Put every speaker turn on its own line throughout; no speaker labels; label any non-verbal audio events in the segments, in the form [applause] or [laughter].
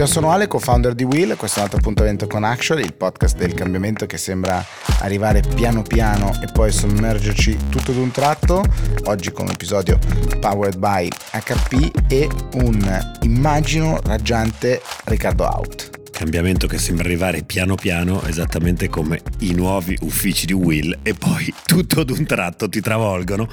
Ciao, sono Ale, co-founder di Will, questo è un altro appuntamento con Action, il podcast del cambiamento che sembra arrivare piano piano e poi sommergerci tutto d'un tratto. Oggi con un episodio powered by HP e un immagino raggiante Riccardo Out
cambiamento che sembra arrivare piano piano, esattamente come i nuovi uffici di Will, e poi [laughs] tutto d'un tratto ti travolgono.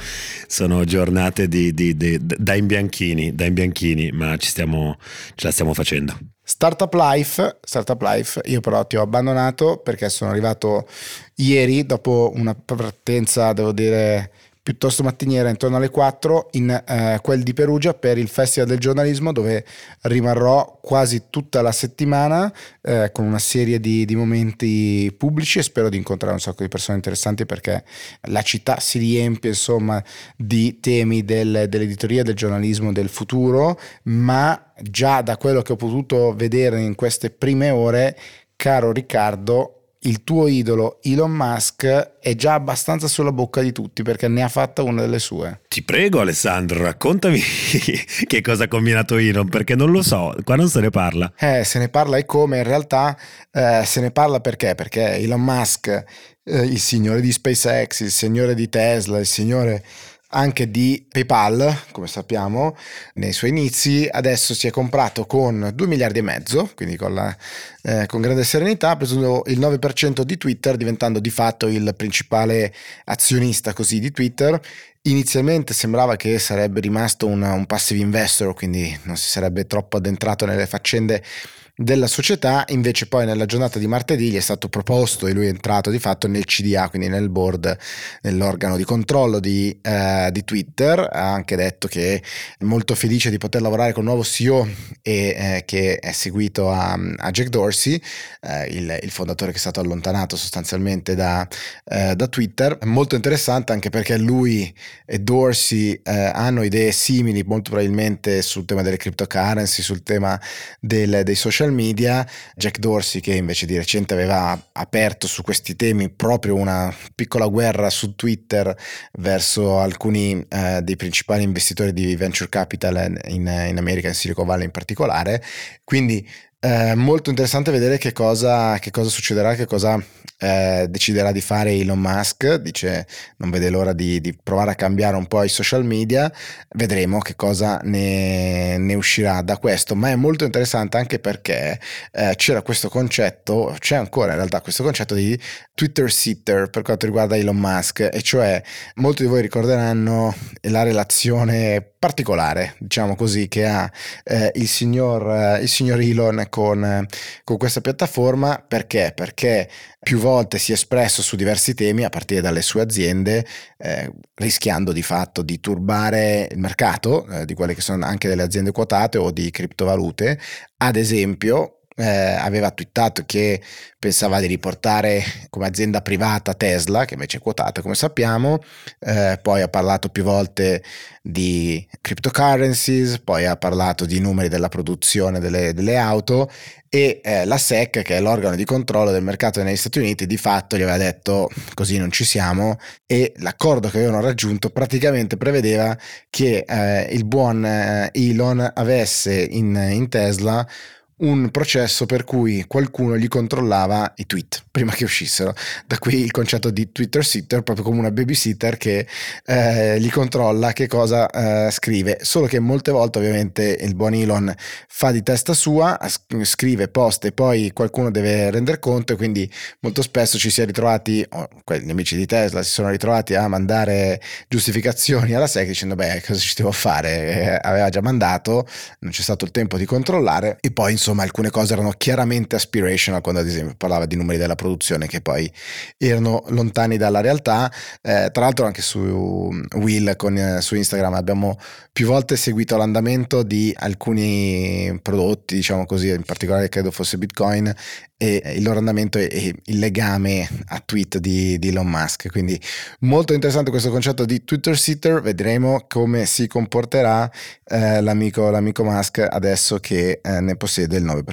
Sono giornate di, di, di, da imbianchini, da imbianchini, ma ci stiamo, ce la stiamo facendo.
Startup Life, Startup Life, io però ti ho abbandonato perché sono arrivato ieri dopo una partenza, devo dire, piuttosto mattiniera intorno alle 4 in eh, quel di Perugia per il Festival del giornalismo dove rimarrò quasi tutta la settimana eh, con una serie di, di, momenti pubblici e spero di incontrare un sacco di persone interessanti perché la città si riempie insomma di temi del, dell'editoria del giornalismo del futuro ma già da quello che ho potuto vedere in queste prime ore caro Riccardo il tuo idolo Elon Musk è già abbastanza sulla bocca di tutti perché ne ha fatta una delle sue.
Ti prego Alessandro, raccontami [laughs] che cosa ha combinato Elon perché non lo so, qua non se ne parla.
Eh, se ne parla e come, in realtà eh, se ne parla perché? Perché Elon Musk, eh, il signore di SpaceX, il signore di Tesla, il signore anche di PayPal, come sappiamo, nei suoi inizi, adesso si è comprato con 2 miliardi e mezzo, quindi con, la, eh, con grande serenità, ha preso il 9% di Twitter, diventando di fatto il principale azionista così di Twitter. Inizialmente sembrava che sarebbe rimasto un, un passive investor, quindi non si sarebbe troppo addentrato nelle faccende della società, invece poi nella giornata di martedì gli è stato proposto e lui è entrato di fatto nel CDA, quindi nel board, nell'organo di controllo di, eh, di Twitter, ha anche detto che è molto felice di poter lavorare con il nuovo CEO e eh, che è seguito a, a Jack Dorsey, eh, il, il, fondatore che è stato allontanato sostanzialmente da, eh, da, Twitter, molto interessante anche perché lui e Dorsey eh, hanno idee simili molto probabilmente sul tema delle cryptocurrency, sul tema del, dei social social media, Jack Dorsey che invece di recente aveva aperto su questi temi proprio una piccola guerra su Twitter verso alcuni eh, dei principali investitori di venture capital in, in America, in Silicon Valley in particolare, quindi eh, molto interessante vedere che cosa, che cosa succederà, che cosa eh, deciderà di fare Elon Musk, dice non vede l'ora di, di, provare a cambiare un po' i social media, vedremo che cosa ne, ne uscirà da questo, ma è molto interessante anche perché eh, c'era questo concetto, c'è ancora in realtà questo concetto di Twitter sitter per quanto riguarda Elon Musk, e cioè molti di voi ricorderanno la relazione particolare, diciamo così, che ha eh, il, signor, eh, il signor Elon con, con questa piattaforma perché? Perché più volte si è espresso su diversi temi a partire dalle sue aziende, eh, rischiando di fatto di turbare il mercato eh, di quelle che sono anche delle aziende quotate o di criptovalute. Ad esempio, eh, aveva twittato che pensava di riportare come azienda privata Tesla, che invece è quotata come sappiamo, eh, poi ha parlato più volte di cryptocurrencies, poi ha parlato di numeri della produzione delle, delle auto e eh, la SEC, che è l'organo di controllo del mercato negli Stati Uniti, di fatto gli aveva detto così non ci siamo e l'accordo che avevano raggiunto praticamente prevedeva che eh, il buon eh, Elon avesse in, in Tesla un processo per cui qualcuno gli controllava i tweet prima che uscissero. Da qui il concetto di Twitter sitter, proprio come una babysitter che eh, gli controlla che cosa eh, scrive. Solo che molte volte ovviamente il buon Elon fa di testa sua, scrive post e poi qualcuno deve rendere conto e quindi molto spesso ci si è ritrovati, oh, gli amici di Tesla si sono ritrovati a mandare giustificazioni alla SEC dicendo beh cosa ci devo fare, eh, aveva già mandato, non c'è stato il tempo di controllare e poi insomma insomma alcune cose erano chiaramente aspirational quando ad esempio parlava di numeri della produzione che poi erano lontani dalla realtà. Eh, tra l'altro anche su Will con, eh, su Instagram abbiamo più volte seguito l'andamento di alcuni prodotti, diciamo così, in particolare credo fosse Bitcoin e il loro andamento e il legame a tweet di, di Elon Musk. Quindi molto interessante questo concetto di Twitter sitter, vedremo come si comporterà eh, l'amico, l'amico, Musk adesso che eh, ne possiede il 9%.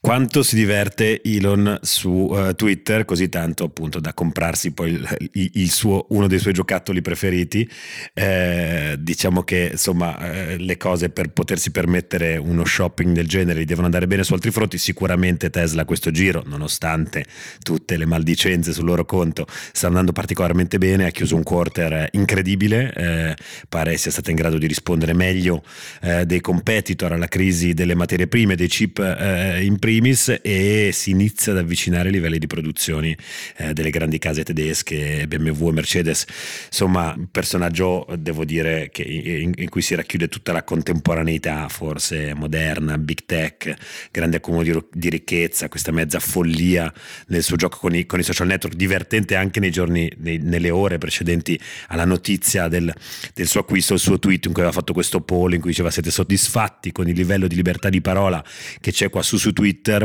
Quanto si diverte Elon su uh, Twitter, così tanto appunto da comprarsi poi il, il suo, uno dei suoi giocattoli preferiti. Eh, diciamo che insomma eh, le cose per potersi permettere uno shopping del genere devono andare bene su altri fronti. Sicuramente Tesla questo giro, nonostante tutte le maldicenze sul loro conto, sta andando particolarmente bene. Ha chiuso un quarter incredibile, eh, pare sia stata in grado di rispondere meglio eh, dei competitor alla crisi delle materie prime, dei chip eh, in primis e si inizia ad avvicinare i livelli di produzioni eh, delle grandi case tedesche, BMW e Mercedes. Insomma, personaggio, devo dire, che in, in, cui si racchiude tutta la contemporaneità, forse moderna, big tech, grande accumulo di, di ricchezza, questa mezza follia nel suo gioco con i, con i social network, divertente anche nei giorni, nei, nelle ore precedenti alla notizia del, del suo acquisto, il suo tweet in cui aveva fatto questo poll in cui diceva siete soddisfatti con il livello di libertà di parola che c'è qua su, su Twitter?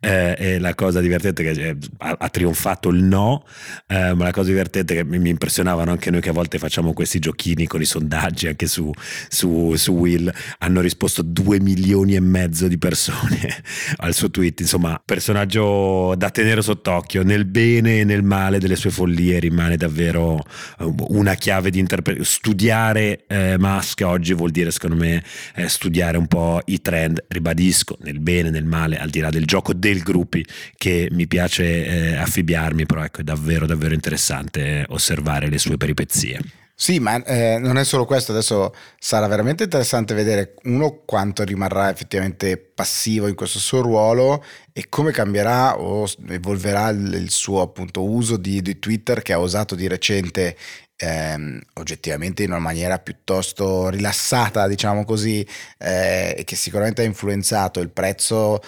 Eh, e la cosa divertente è che eh, ha, ha, trionfato il no eh, ma la cosa divertente è che mi, impressionavano anche noi che a volte facciamo questi giochini con i sondaggi anche su, su, su Will. Hanno risposto due milioni e mezzo di persone [laughs] al suo tweet. Insomma personaggio da tenere sott'occhio nel bene e nel male delle sue follie rimane davvero eh, una chiave di interpretazione studiare eh, Musk oggi vuol dire secondo me eh, studiare un po' i trend, ribadisco, nel bene, nel male, al di là del gioco del gruppi che mi piace eh, affibbiarmi, però ecco è davvero davvero interessante osservare le sue peripezie.
Sì, ma eh, non è solo questo, adesso sarà veramente interessante vedere uno quanto rimarrà effettivamente passivo in questo suo ruolo e come cambierà o evolverà il, suo appunto uso di, di Twitter che ha usato di recente ehm, oggettivamente in una maniera piuttosto rilassata, diciamo così, eh, e che sicuramente ha influenzato il prezzo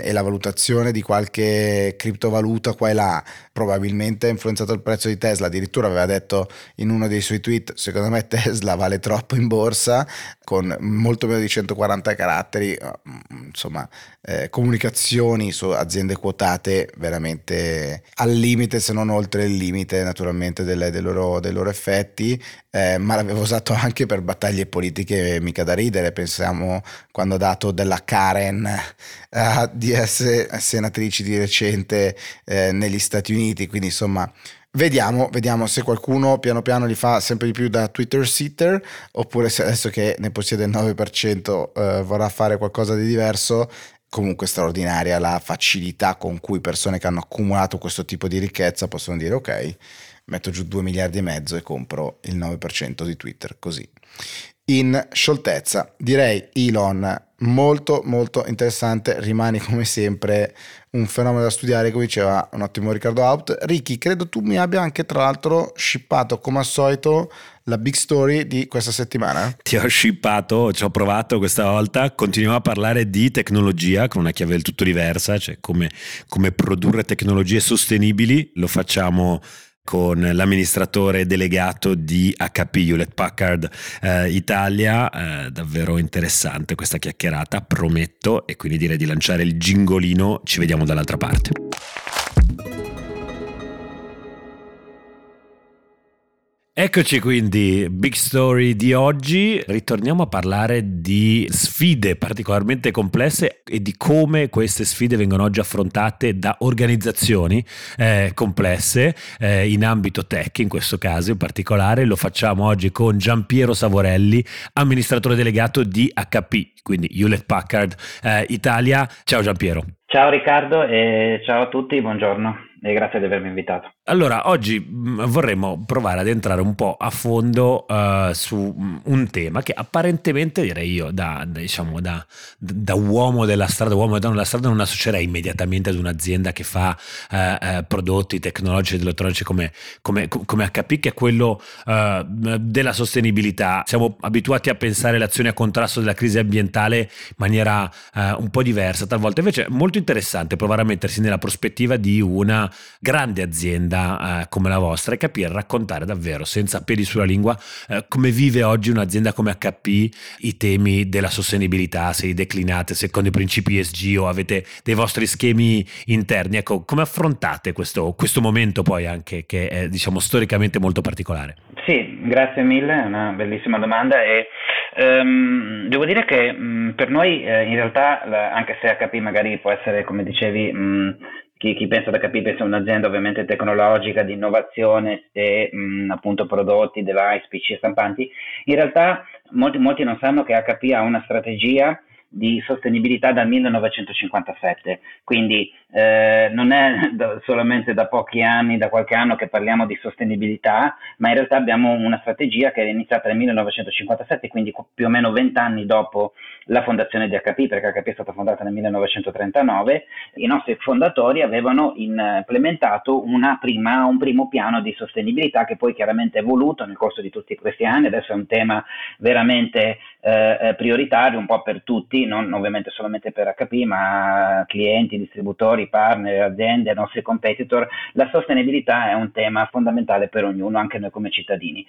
e la valutazione di qualche criptovaluta qua e là, probabilmente ha influenzato il prezzo di Tesla, addirittura aveva detto in uno dei suoi tweet, secondo me Tesla vale troppo in borsa, con molto meno di 140 caratteri, insomma, eh, comunicazioni su aziende quotate veramente al limite, se non oltre il limite naturalmente delle, dei, loro, dei loro effetti, eh, ma l'avevo usato anche per battaglie politiche mica da ridere, pensiamo quando ha dato della Karen a DS senatrici di recente eh, negli Stati Uniti, quindi insomma Vediamo, vediamo se qualcuno piano piano li fa sempre di più da Twitter sitter oppure se adesso che ne possiede il 9% eh, vorrà fare qualcosa di diverso. Comunque straordinaria la facilità con cui persone che hanno accumulato questo tipo di ricchezza possono dire ok, metto giù 2 miliardi e mezzo e compro il 9% di Twitter così. In scioltezza, direi Elon molto molto interessante, rimani come sempre un fenomeno da studiare, come diceva un ottimo Riccardo Out. Ricky, credo tu mi abbia anche tra l'altro shippato come al solito la big story di questa settimana.
Ti ho shippato, ci ho provato questa volta, continuiamo a parlare di tecnologia con una chiave del tutto diversa, cioè come, come produrre tecnologie sostenibili, lo facciamo con l'amministratore delegato di HP Hewlett Packard eh, Italia. Eh, davvero interessante questa chiacchierata, prometto, e quindi direi di lanciare il gingolino. Ci vediamo dall'altra parte. Eccoci quindi, big story di oggi. Ritorniamo a parlare di sfide particolarmente complesse e di come queste sfide vengono oggi affrontate da organizzazioni eh, complesse eh, in ambito tech, in questo caso in particolare. Lo facciamo oggi con Giampiero Savorelli, amministratore delegato di HP, quindi Hewlett Packard eh, Italia. Ciao Giampiero.
Ciao Riccardo e ciao a tutti, buongiorno e grazie di avermi invitato.
Allora, oggi mm, vorremmo provare ad entrare un po' a fondo uh, su mm, un tema che apparentemente, direi io, da, diciamo, da, da uomo della strada, uomo della strada, non associerei immediatamente ad un'azienda che fa uh, uh, prodotti tecnologici ed elettronici come, come, come, HP, che è quello della sostenibilità. Siamo abituati a pensare le azioni a contrasto della crisi ambientale in maniera un po' diversa talvolta, invece è molto interessante provare a mettersi nella prospettiva di una grande azienda eh, come la vostra e capire, raccontare davvero senza peli sulla lingua eh, come vive oggi un'azienda come HP i temi della sostenibilità, se li declinate secondo i principi ESG o avete dei vostri schemi interni. Ecco, come affrontate questo, questo momento poi anche che è diciamo storicamente molto particolare?
Sì, grazie mille, è una bellissima domanda e um, devo dire che um, per noi eh, in realtà, la, anche se HP magari può essere, come dicevi, um, chi, chi, pensa ad HP pensa a un'azienda ovviamente tecnologica di innovazione e appunto prodotti, device, PC stampanti, in realtà molti, molti non sanno che HP ha una strategia di sostenibilità dal 1957, quindi eh, non è [laughs] da, solamente da pochi anni, da qualche anno che parliamo di sostenibilità, ma in realtà abbiamo una strategia che è iniziata nel 1957, quindi più o meno vent'anni dopo la fondazione di HP, perché HP è stata fondata nel 1939, i nostri fondatori avevano implementato prima, un primo piano di sostenibilità che poi chiaramente è evoluto nel corso di tutti questi anni, adesso è un tema veramente eh, eh prioritario un po' per tutti, non ovviamente solamente per HP, ma clienti, distributori, partner, aziende, nostri competitor, la sostenibilità è un tema fondamentale per ognuno, anche noi come cittadini.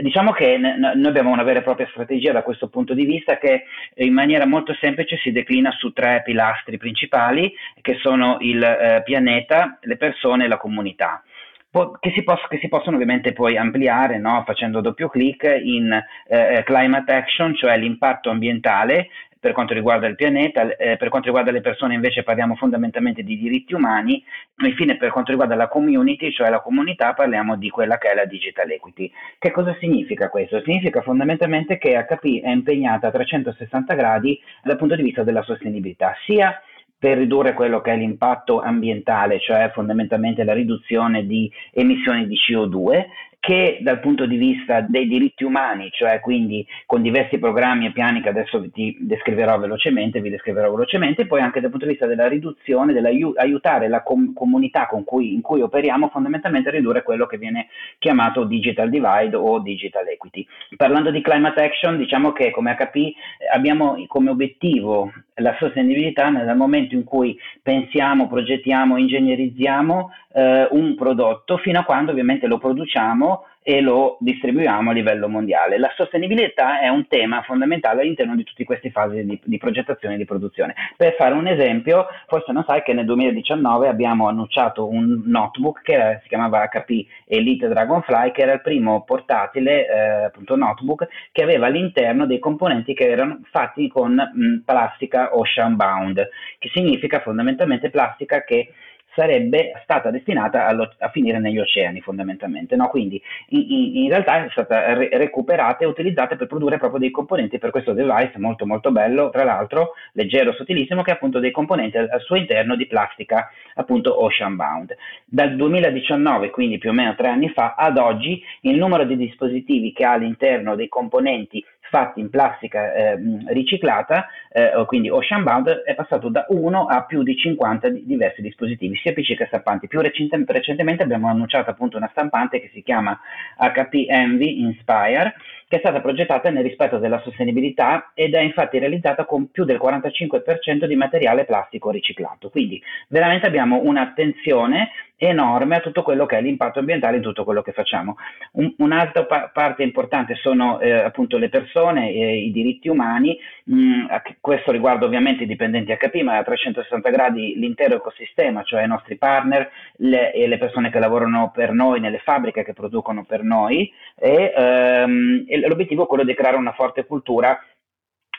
Diciamo che noi abbiamo una vera e propria strategia da questo punto di vista che in maniera molto semplice si declina su tre pilastri principali che sono il eh, pianeta, le persone e la comunità. Che si, poss- che si, possono ovviamente poi ampliare no? facendo doppio clic in eh, climate action, cioè l'impatto ambientale per quanto riguarda il pianeta, eh, per quanto riguarda le persone invece parliamo fondamentalmente di diritti umani, infine per quanto riguarda la community, cioè la comunità, parliamo di quella che è la digital equity. Che cosa significa questo? Significa fondamentalmente che HP è impegnata a 360 gradi dal punto di vista della sostenibilità, sia per ridurre quello che è l'impatto ambientale, cioè fondamentalmente la riduzione di emissioni di CO2, che dal punto di vista dei diritti umani, cioè quindi con diversi programmi e piani che adesso ti descriverò velocemente, vi descriverò velocemente, poi anche dal punto di vista della riduzione, dell'aiutare la com- comunità cui, in cui operiamo fondamentalmente ridurre quello che viene chiamato digital divide o digital equity. Parlando di climate action, diciamo che come HP abbiamo come obiettivo la sostenibilità nel momento in cui pensiamo, progettiamo, ingegnerizziamo eh, un prodotto fino a quando ovviamente lo produciamo e lo distribuiamo a livello mondiale. La sostenibilità è un tema fondamentale all'interno di tutte queste fasi di, di progettazione e di produzione. Per fare un esempio, forse non sai che nel 2019 abbiamo annunciato un notebook che era, si chiamava HP Elite Dragonfly, che era il primo portatile eh, appunto notebook che aveva all'interno dei componenti che erano fatti con mh, plastica ocean bound, che significa fondamentalmente plastica che sarebbe stata destinata a, finire negli oceani fondamentalmente. No? Quindi in, in, realtà è stata re- recuperata e utilizzata per produrre proprio dei componenti per questo device molto molto bello, tra l'altro leggero, sottilissimo, che ha appunto dei componenti al, al suo interno di plastica appunto ocean bound. Dal 2019, quindi più o meno tre anni fa, ad oggi il numero di dispositivi che ha all'interno dei componenti fatti in plastica eh, riciclata, eh, quindi ocean bound, è passato da 1 a più di 50 di diversi dispositivi, sia PC che stampanti. Più recente, recentemente abbiamo annunciato appunto una stampante che si chiama HP Envy Inspire, che è stata progettata nel rispetto della sostenibilità ed è infatti realizzata con più del 45% di materiale plastico riciclato. Quindi veramente abbiamo un'attenzione enorme a tutto quello che è l'impatto ambientale in tutto quello che facciamo. Un, un'altra pa- parte importante sono eh, appunto le persone e i diritti umani, mm, questo riguarda ovviamente i dipendenti HP, ma a 360 gradi l'intero ecosistema, cioè i nostri partner le, le persone che lavorano per noi nelle fabbriche che producono per noi e, ehm, e l'obiettivo è quello di creare una forte cultura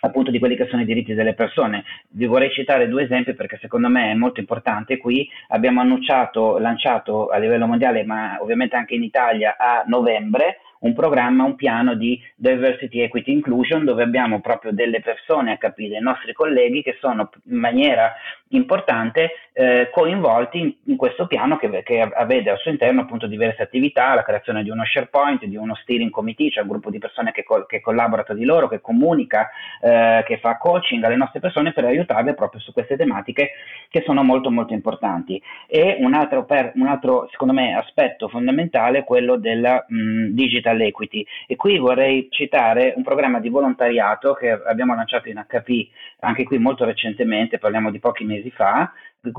appunto di quelli che sono i diritti delle persone. Vi vorrei citare due esempi perché secondo me è molto importante. Qui abbiamo annunciato, lanciato a livello mondiale, ma ovviamente anche in Italia a novembre, un programma, un piano di diversity, equity, inclusion, dove abbiamo proprio delle persone HP, dei nostri colleghi che sono in maniera importante eh, coinvolti in, in, questo piano che, che, vede al suo interno appunto diverse attività, la creazione di uno SharePoint, di uno steering committee, cioè un gruppo di persone che, col, che collabora tra di loro, che comunica, eh, che fa coaching alle nostre persone per aiutarle proprio su queste tematiche che sono molto molto importanti. E un altro, per, un altro secondo me aspetto fondamentale è quello della mh, digital digital equity e qui vorrei citare un programma di volontariato che abbiamo lanciato in HP anche qui molto recentemente, parliamo di pochi mesi fa,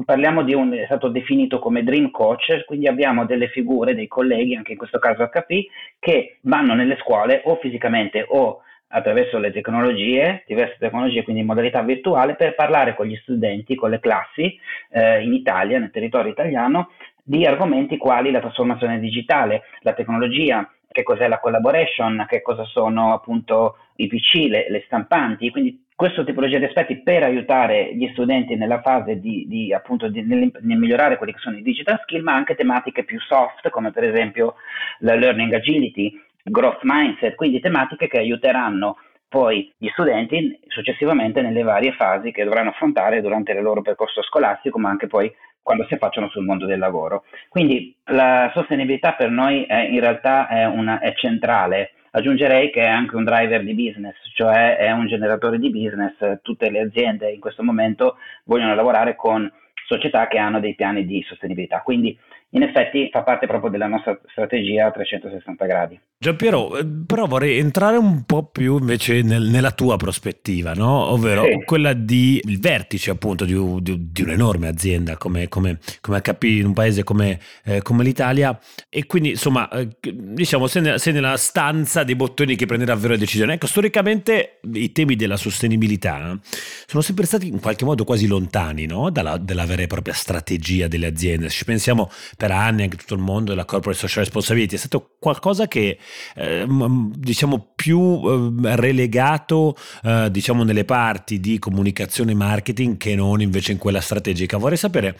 parliamo di un, è stato definito come Dream Coach, quindi abbiamo delle figure, dei colleghi, anche in questo caso HP, che vanno nelle scuole o fisicamente o attraverso le tecnologie, diverse tecnologie, quindi in modalità virtuale, per parlare con gli studenti, con le classi eh, in Italia, nel territorio italiano, di argomenti quali la trasformazione digitale, la tecnologia, che cos'è la collaboration, che cosa sono appunto i PC, le, le stampanti, quindi questo tipologia di aspetti per aiutare gli studenti nella fase di, di appunto di, nel, nel, migliorare quelli che sono i digital skill, ma anche tematiche più soft, come per esempio la learning agility, growth mindset, quindi tematiche che aiuteranno poi gli studenti successivamente nelle varie fasi che dovranno affrontare durante il loro percorso scolastico, ma anche poi quando si affacciano sul mondo del lavoro. Quindi la sostenibilità per noi è, in realtà è, una, è centrale. Aggiungerei che è anche un driver di business, cioè è un generatore di business. Tutte le aziende in questo momento vogliono lavorare con società che hanno dei piani di sostenibilità. Quindi in effetti fa parte proprio della nostra strategia a 360 gradi.
Giampiero, eh, però vorrei entrare un po' più invece nel, nella tua prospettiva, no? ovvero sì. quella di il vertice appunto di, di, di un'enorme azienda come, come, come, HP in un paese come, eh, come l'Italia e quindi insomma eh, diciamo sei, ne, sei, nella stanza dei bottoni che prende davvero le decisioni. Ecco, storicamente i temi della sostenibilità sono sempre stati in qualche modo quasi lontani no? Dalla, dalla vera e propria strategia delle aziende. Se ci pensiamo per anni anche tutto il mondo della corporate social responsibility, è stato qualcosa che eh, diciamo più eh, relegato eh, diciamo nelle parti di comunicazione e marketing che non invece in quella strategica. Vorrei sapere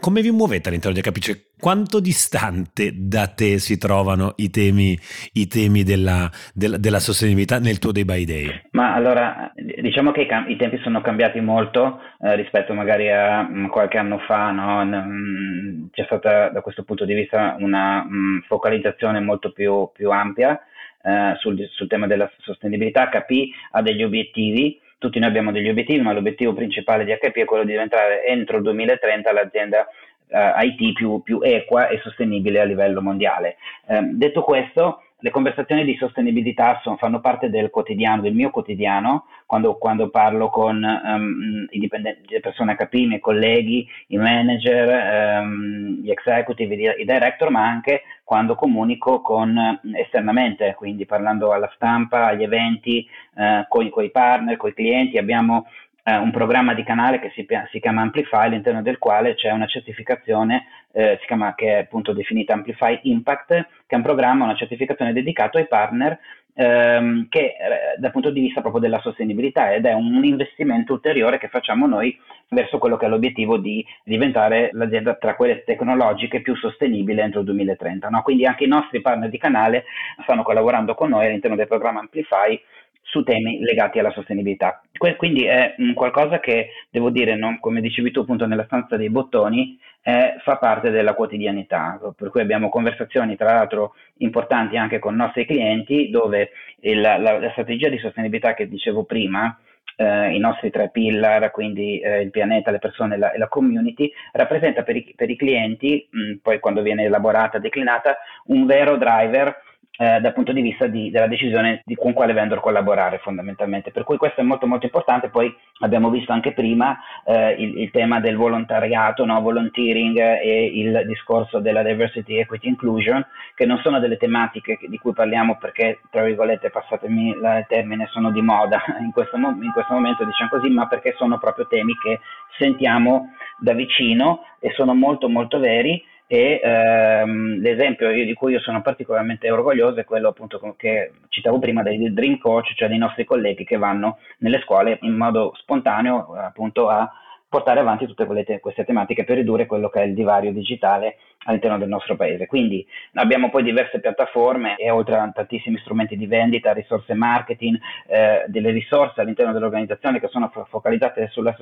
come vi muovete all'interno di Capice? Quanto distante da te si trovano i temi, i temi della, della, della, sostenibilità nel tuo day by day?
Ma allora, diciamo che i, cam- i tempi sono cambiati molto eh, rispetto magari a mh, mm, qualche anno fa, no? mh, mm, c'è stata da questo punto di vista una mh, mm, focalizzazione molto più, più ampia eh, sul, sul tema della sostenibilità. HP ha degli obiettivi tutti noi abbiamo degli obiettivi, ma l'obiettivo principale di HP è quello di diventare entro il 2030 l'azienda eh, IT più, più, equa e sostenibile a livello mondiale. Eh, detto questo, le conversazioni di sostenibilità sono, fanno parte del quotidiano, del mio quotidiano, quando, quando parlo con um, le persone HP, i miei colleghi, i manager, um, gli executive, i director, ma anche quando comunico con, esternamente, quindi parlando alla stampa, agli eventi, uh, con, i partner, con i clienti. Abbiamo eh, un programma di canale che si, si, chiama Amplify, all'interno del quale c'è una certificazione eh, chiama, che è appunto definita Amplify Impact, che è un programma, una certificazione dedicato ai partner ehm, che eh, dal punto di vista proprio della sostenibilità ed è un investimento ulteriore che facciamo noi verso quello che è l'obiettivo di diventare l'azienda tra quelle tecnologiche più sostenibile entro il 2030. No? Quindi anche i nostri partner di canale stanno collaborando con noi all'interno del programma Amplify su temi legati alla sostenibilità. Quindi è qualcosa che, devo dire, no? come dicevi tu appunto nella stanza dei bottoni, eh, fa parte della quotidianità, per cui abbiamo conversazioni tra l'altro importanti anche con i nostri clienti dove il, la, la, strategia di sostenibilità che dicevo prima, eh, i nostri tre pillar, quindi eh, il pianeta, le persone la, e la community, rappresenta per i, per i clienti, mh, poi quando viene elaborata, declinata, un vero driver eh, dal punto di vista di, della decisione di con quale vendor collaborare fondamentalmente. Per cui questo è molto molto importante. Poi abbiamo visto anche prima eh, il, il, tema del volontariato, no? volunteering e il discorso della diversity, equity, inclusion, che non sono delle tematiche di cui parliamo perché, tra virgolette, passatemi il termine, sono di moda [laughs] in questo, in questo momento, diciamo così, ma perché sono proprio temi che sentiamo da vicino e sono molto molto veri e ehm, l'esempio di cui io sono particolarmente orgoglioso è quello appunto che citavo prima dei Dream Coach, cioè dei nostri colleghi che vanno nelle scuole in modo spontaneo appunto a portare avanti tutte te- queste tematiche per ridurre quello che è il divario digitale all'interno del nostro paese. Quindi abbiamo poi diverse piattaforme e oltre a tantissimi strumenti di vendita, risorse marketing, eh, delle risorse all'interno dell'organizzazione che sono fo- focalizzate sulla,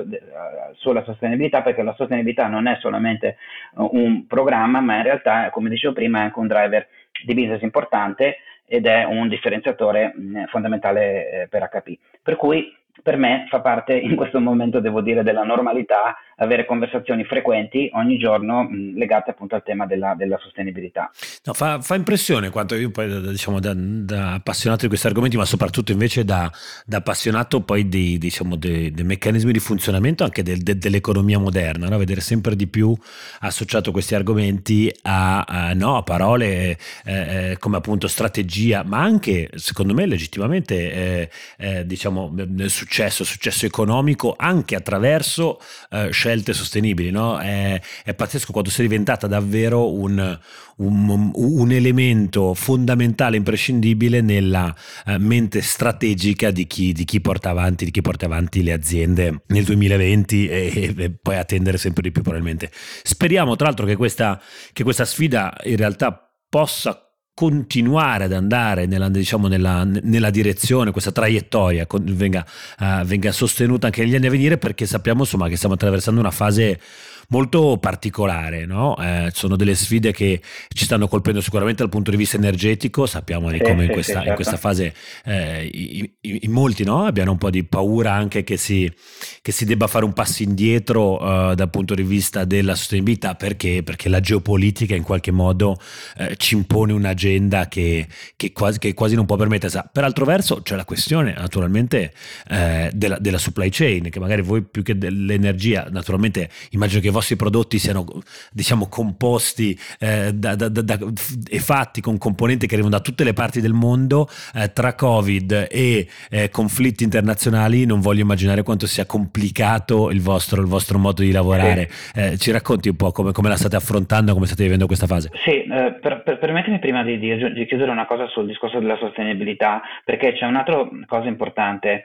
sulla, sostenibilità perché la sostenibilità non è solamente un programma ma in realtà come dicevo prima è anche un driver di business importante ed è un differenziatore mh, fondamentale eh, per HP. Per cui per me fa parte in questo momento, devo dire, della normalità avere conversazioni frequenti ogni giorno mh, legate appunto al tema della, della sostenibilità.
No, fa, fa, impressione quanto io poi diciamo da, da, appassionato di questi argomenti, ma soprattutto invece da, da appassionato poi di, diciamo, dei, dei, meccanismi di funzionamento anche del, de, dell'economia moderna, no? vedere sempre di più associato questi argomenti a, a, no, parole eh, eh come appunto strategia, ma anche secondo me legittimamente eh, eh, diciamo successo, successo economico anche attraverso eh, scelte sostenibili. No? È, è, pazzesco quando sei diventata davvero un, un, un elemento fondamentale, imprescindibile nella eh, mente strategica di chi, di chi, porta avanti, di chi porta avanti le aziende nel 2020 e, e poi attendere sempre di più probabilmente. Speriamo tra l'altro che questa, che questa sfida in realtà possa continuare ad andare nella, diciamo, nella, nella direzione, questa traiettoria venga, uh, venga, sostenuta anche negli anni a venire perché sappiamo insomma, che stiamo attraversando una fase molto particolare, no? eh, sono delle sfide che ci stanno colpendo sicuramente dal punto di vista energetico, sappiamo di come in questa, in questa fase eh, in molti no? abbiano un po' di paura anche che si, che si debba fare un passo indietro eh, dal punto di vista della sostenibilità perché, perché la geopolitica in qualche modo eh, ci impone un'agenda che, che, quasi, che quasi non può permettersi. Per altro verso c'è la questione naturalmente eh, della, della supply chain, che magari voi più che dell'energia, naturalmente immagino che vostri prodotti siano diciamo composti eh, da, da, da, e fatti con componenti che arrivano da tutte le parti del mondo eh, tra covid e eh, conflitti internazionali non voglio immaginare quanto sia complicato il vostro, il vostro modo di lavorare. Eh, ci racconti un po' come, come, la state affrontando come state vivendo questa fase?
Sì eh, per, per, permettimi prima di, di, di chiudere una cosa sul discorso della sostenibilità perché c'è un'altra cosa importante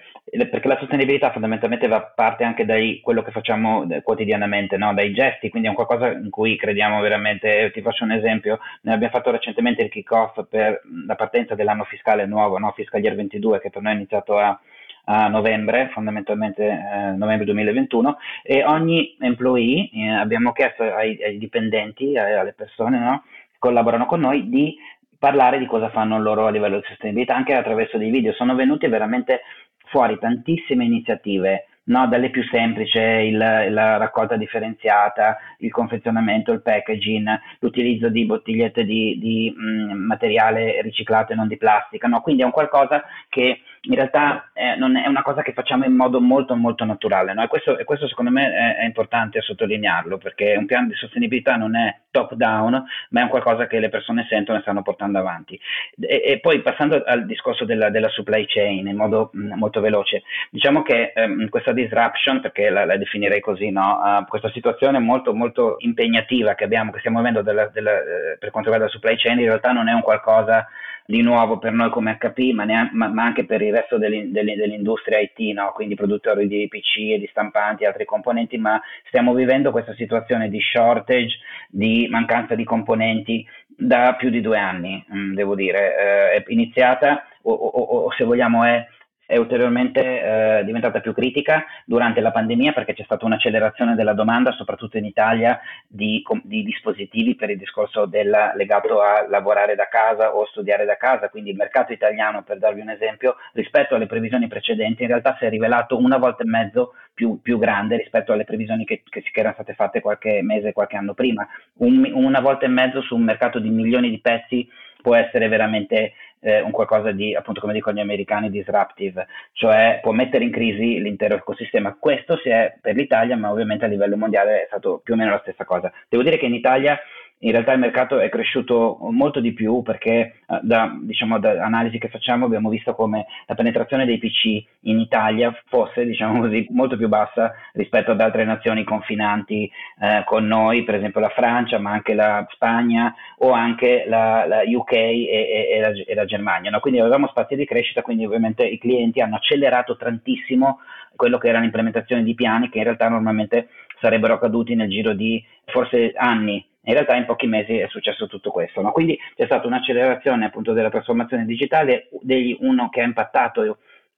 perché la sostenibilità fondamentalmente va parte anche da quello che facciamo eh, quotidianamente, no? Dai gesti, quindi è un qualcosa in cui crediamo veramente. Ti faccio un esempio, noi abbiamo fatto recentemente il kick-off per la partenza dell'anno fiscale nuovo, no? Fiscal Year 22, che per noi è iniziato a, a novembre, fondamentalmente eh, novembre 2021, e ogni employee eh, abbiamo chiesto ai, ai dipendenti, ai, alle persone no? che collaborano con noi, di parlare di cosa fanno loro a livello di sostenibilità anche attraverso dei video. Sono venuti veramente fuori tantissime iniziative, no? dalle più semplici, il, la raccolta differenziata, il confezionamento, il packaging, l'utilizzo di bottigliette di, di mh, materiale riciclato e non di plastica, no? quindi è un qualcosa che in realtà eh, è una cosa che facciamo in modo molto molto naturale no? e, questo, e, questo, secondo me è, è, importante sottolinearlo perché un piano di sostenibilità non è top down ma è un qualcosa che le persone sentono e stanno portando avanti e, e poi passando al discorso della, della, supply chain in modo mh, molto veloce diciamo che ehm, questa disruption perché la, la definirei così no? uh, questa situazione molto molto impegnativa che abbiamo che stiamo avendo della, della, eh, per quanto riguarda la supply chain in realtà non è un qualcosa di nuovo per noi come HP, ma, neanche, ma, ma anche per il resto dell'in, dell'industria IT, no? quindi produttori di PC e di stampanti e altri componenti, ma stiamo vivendo questa situazione di shortage, di mancanza di componenti da più di due anni, mm, devo dire. Eh, è iniziata o, o, o se vogliamo è è ulteriormente eh, diventata più critica durante la pandemia perché c'è stata un'accelerazione della domanda, soprattutto in Italia, di, di dispositivi per il discorso della, legato a lavorare da casa o studiare da casa. Quindi il mercato italiano, per darvi un esempio, rispetto alle previsioni precedenti, in realtà si è rivelato una volta e mezzo più, più grande rispetto alle previsioni che, che, che, erano state fatte qualche mese, qualche anno prima. Un, una volta e mezzo su un mercato di milioni di pezzi può essere veramente eh, un qualcosa di, appunto come dicono gli americani, disruptive, cioè può mettere in crisi l'intero ecosistema. Questo si è per l'Italia, ma ovviamente a livello mondiale è stato più o meno la stessa cosa. Devo dire che in Italia in realtà il mercato è cresciuto molto di più perché eh, da, diciamo, da analisi che facciamo abbiamo visto come la penetrazione dei PC in Italia fosse diciamo così, molto più bassa rispetto ad altre nazioni confinanti eh, con noi, per esempio la Francia, ma anche la Spagna o anche la, la UK e, e, e, la, e, la, Germania. No? Quindi avevamo spazi di crescita, quindi ovviamente i clienti hanno accelerato tantissimo quello che era l'implementazione di piani che in realtà normalmente sarebbero accaduti nel giro di forse anni in realtà in pochi mesi è successo tutto questo, no? quindi c'è stata un'accelerazione appunto della trasformazione digitale, degli, uno che ha impattato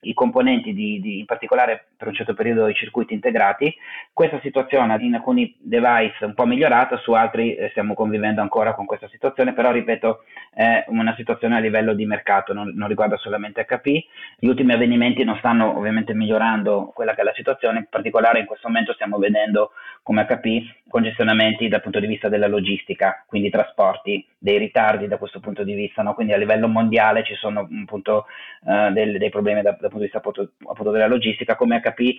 i componenti di, di, in particolare per un certo periodo i circuiti integrati. Questa situazione in alcuni device è un po' migliorata, su altri eh, stiamo convivendo ancora con questa situazione, però ripeto è una situazione a livello di mercato, non, non riguarda solamente HP. Gli ultimi avvenimenti non stanno ovviamente migliorando quella che è la situazione, in particolare in questo momento stiamo vedendo come HP congestionamenti dal punto di vista della logistica, quindi trasporti, dei ritardi da questo punto di vista, no? quindi a livello mondiale ci sono appunto uh, del, dei problemi da, dal punto di vista appunto, della logistica, come HP eh,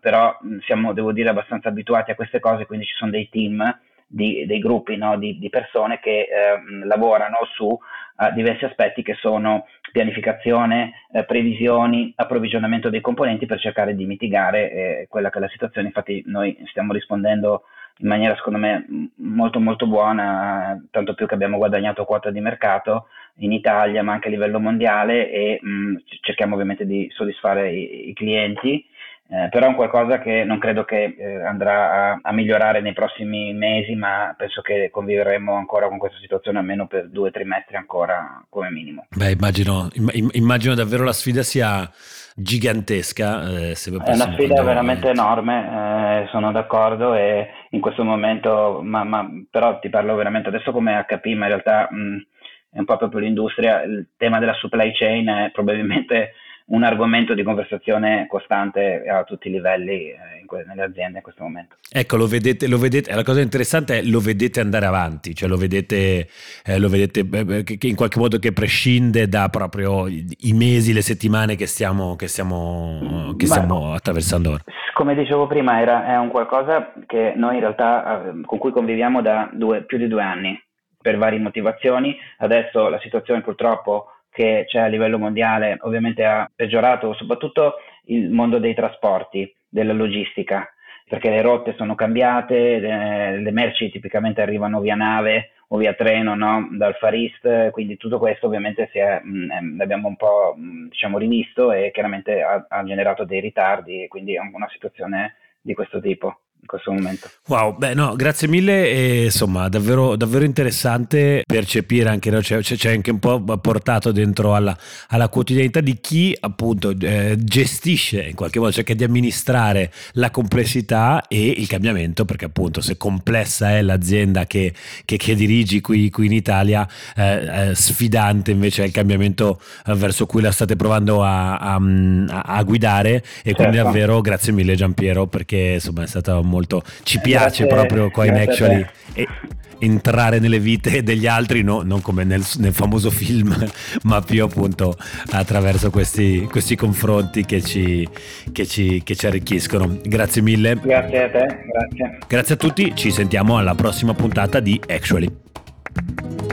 però siamo devo dire abbastanza abituati a queste cose, quindi ci sono dei team di, dei gruppi no, di, di, persone che eh, lavorano su uh, diversi aspetti che sono pianificazione, eh, previsioni, approvvigionamento dei componenti per cercare di mitigare eh, quella che è la situazione. Infatti noi stiamo rispondendo in maniera secondo me molto molto buona, tanto più che abbiamo guadagnato quota di mercato in Italia ma anche a livello mondiale e mh, cerchiamo ovviamente di soddisfare i, i clienti eh, però è un qualcosa che non credo che eh, andrà a, a, migliorare nei prossimi mesi, ma penso che conviveremo ancora con questa situazione almeno per due trimestri ancora come minimo.
Beh, immagino, immagino davvero la sfida sia gigantesca.
Eh, è una sfida veramente enorme, eh, sono d'accordo e in questo momento, ma, ma, però ti parlo veramente adesso come HP, ma in realtà mh, è un po' proprio l'industria, il tema della supply chain è probabilmente un argomento di conversazione costante a tutti i livelli eh, que- nelle aziende in questo momento.
Ecco, lo vedete, lo vedete, la cosa interessante è lo vedete andare avanti, cioè lo vedete, eh, lo vedete eh, che, in qualche modo che prescinde da proprio i mesi, le settimane che stiamo, che stiamo, che stiamo attraversando ora.
Come dicevo prima, era, è un qualcosa che noi in realtà eh, con cui conviviamo da due, più di due anni per varie motivazioni. Adesso la situazione purtroppo che c'è a livello mondiale ovviamente ha peggiorato soprattutto il mondo dei trasporti, della logistica, perché le rotte sono cambiate, le, le merci tipicamente arrivano via nave o via treno no? dal Far East, quindi tutto questo ovviamente è, mh, mm, l'abbiamo un po' mh, mm, diciamo, rivisto e chiaramente ha, ha generato dei ritardi, e quindi è una situazione di questo tipo in questo momento.
Wow, beh no, grazie mille e insomma davvero, davvero interessante percepire anche, no? c'è, c'è, anche un po' portato dentro alla, alla quotidianità di chi appunto eh, gestisce in qualche modo, cerca di amministrare la complessità e il cambiamento perché appunto se complessa è l'azienda che, che, che dirigi qui, qui, in Italia, eh, eh, sfidante invece è il cambiamento eh, verso cui la state provando a, a, a guidare e certo. quindi davvero grazie mille Giampiero perché insomma è stata molto molto ci piace grazie, proprio qua in Actually entrare nelle vite degli altri, no, non come nel, nel, famoso film, [laughs] ma più appunto attraverso questi, questi confronti che ci, che, ci, che ci arricchiscono. Grazie mille.
Grazie a te, grazie.
Grazie a tutti, ci sentiamo alla prossima puntata di Actually.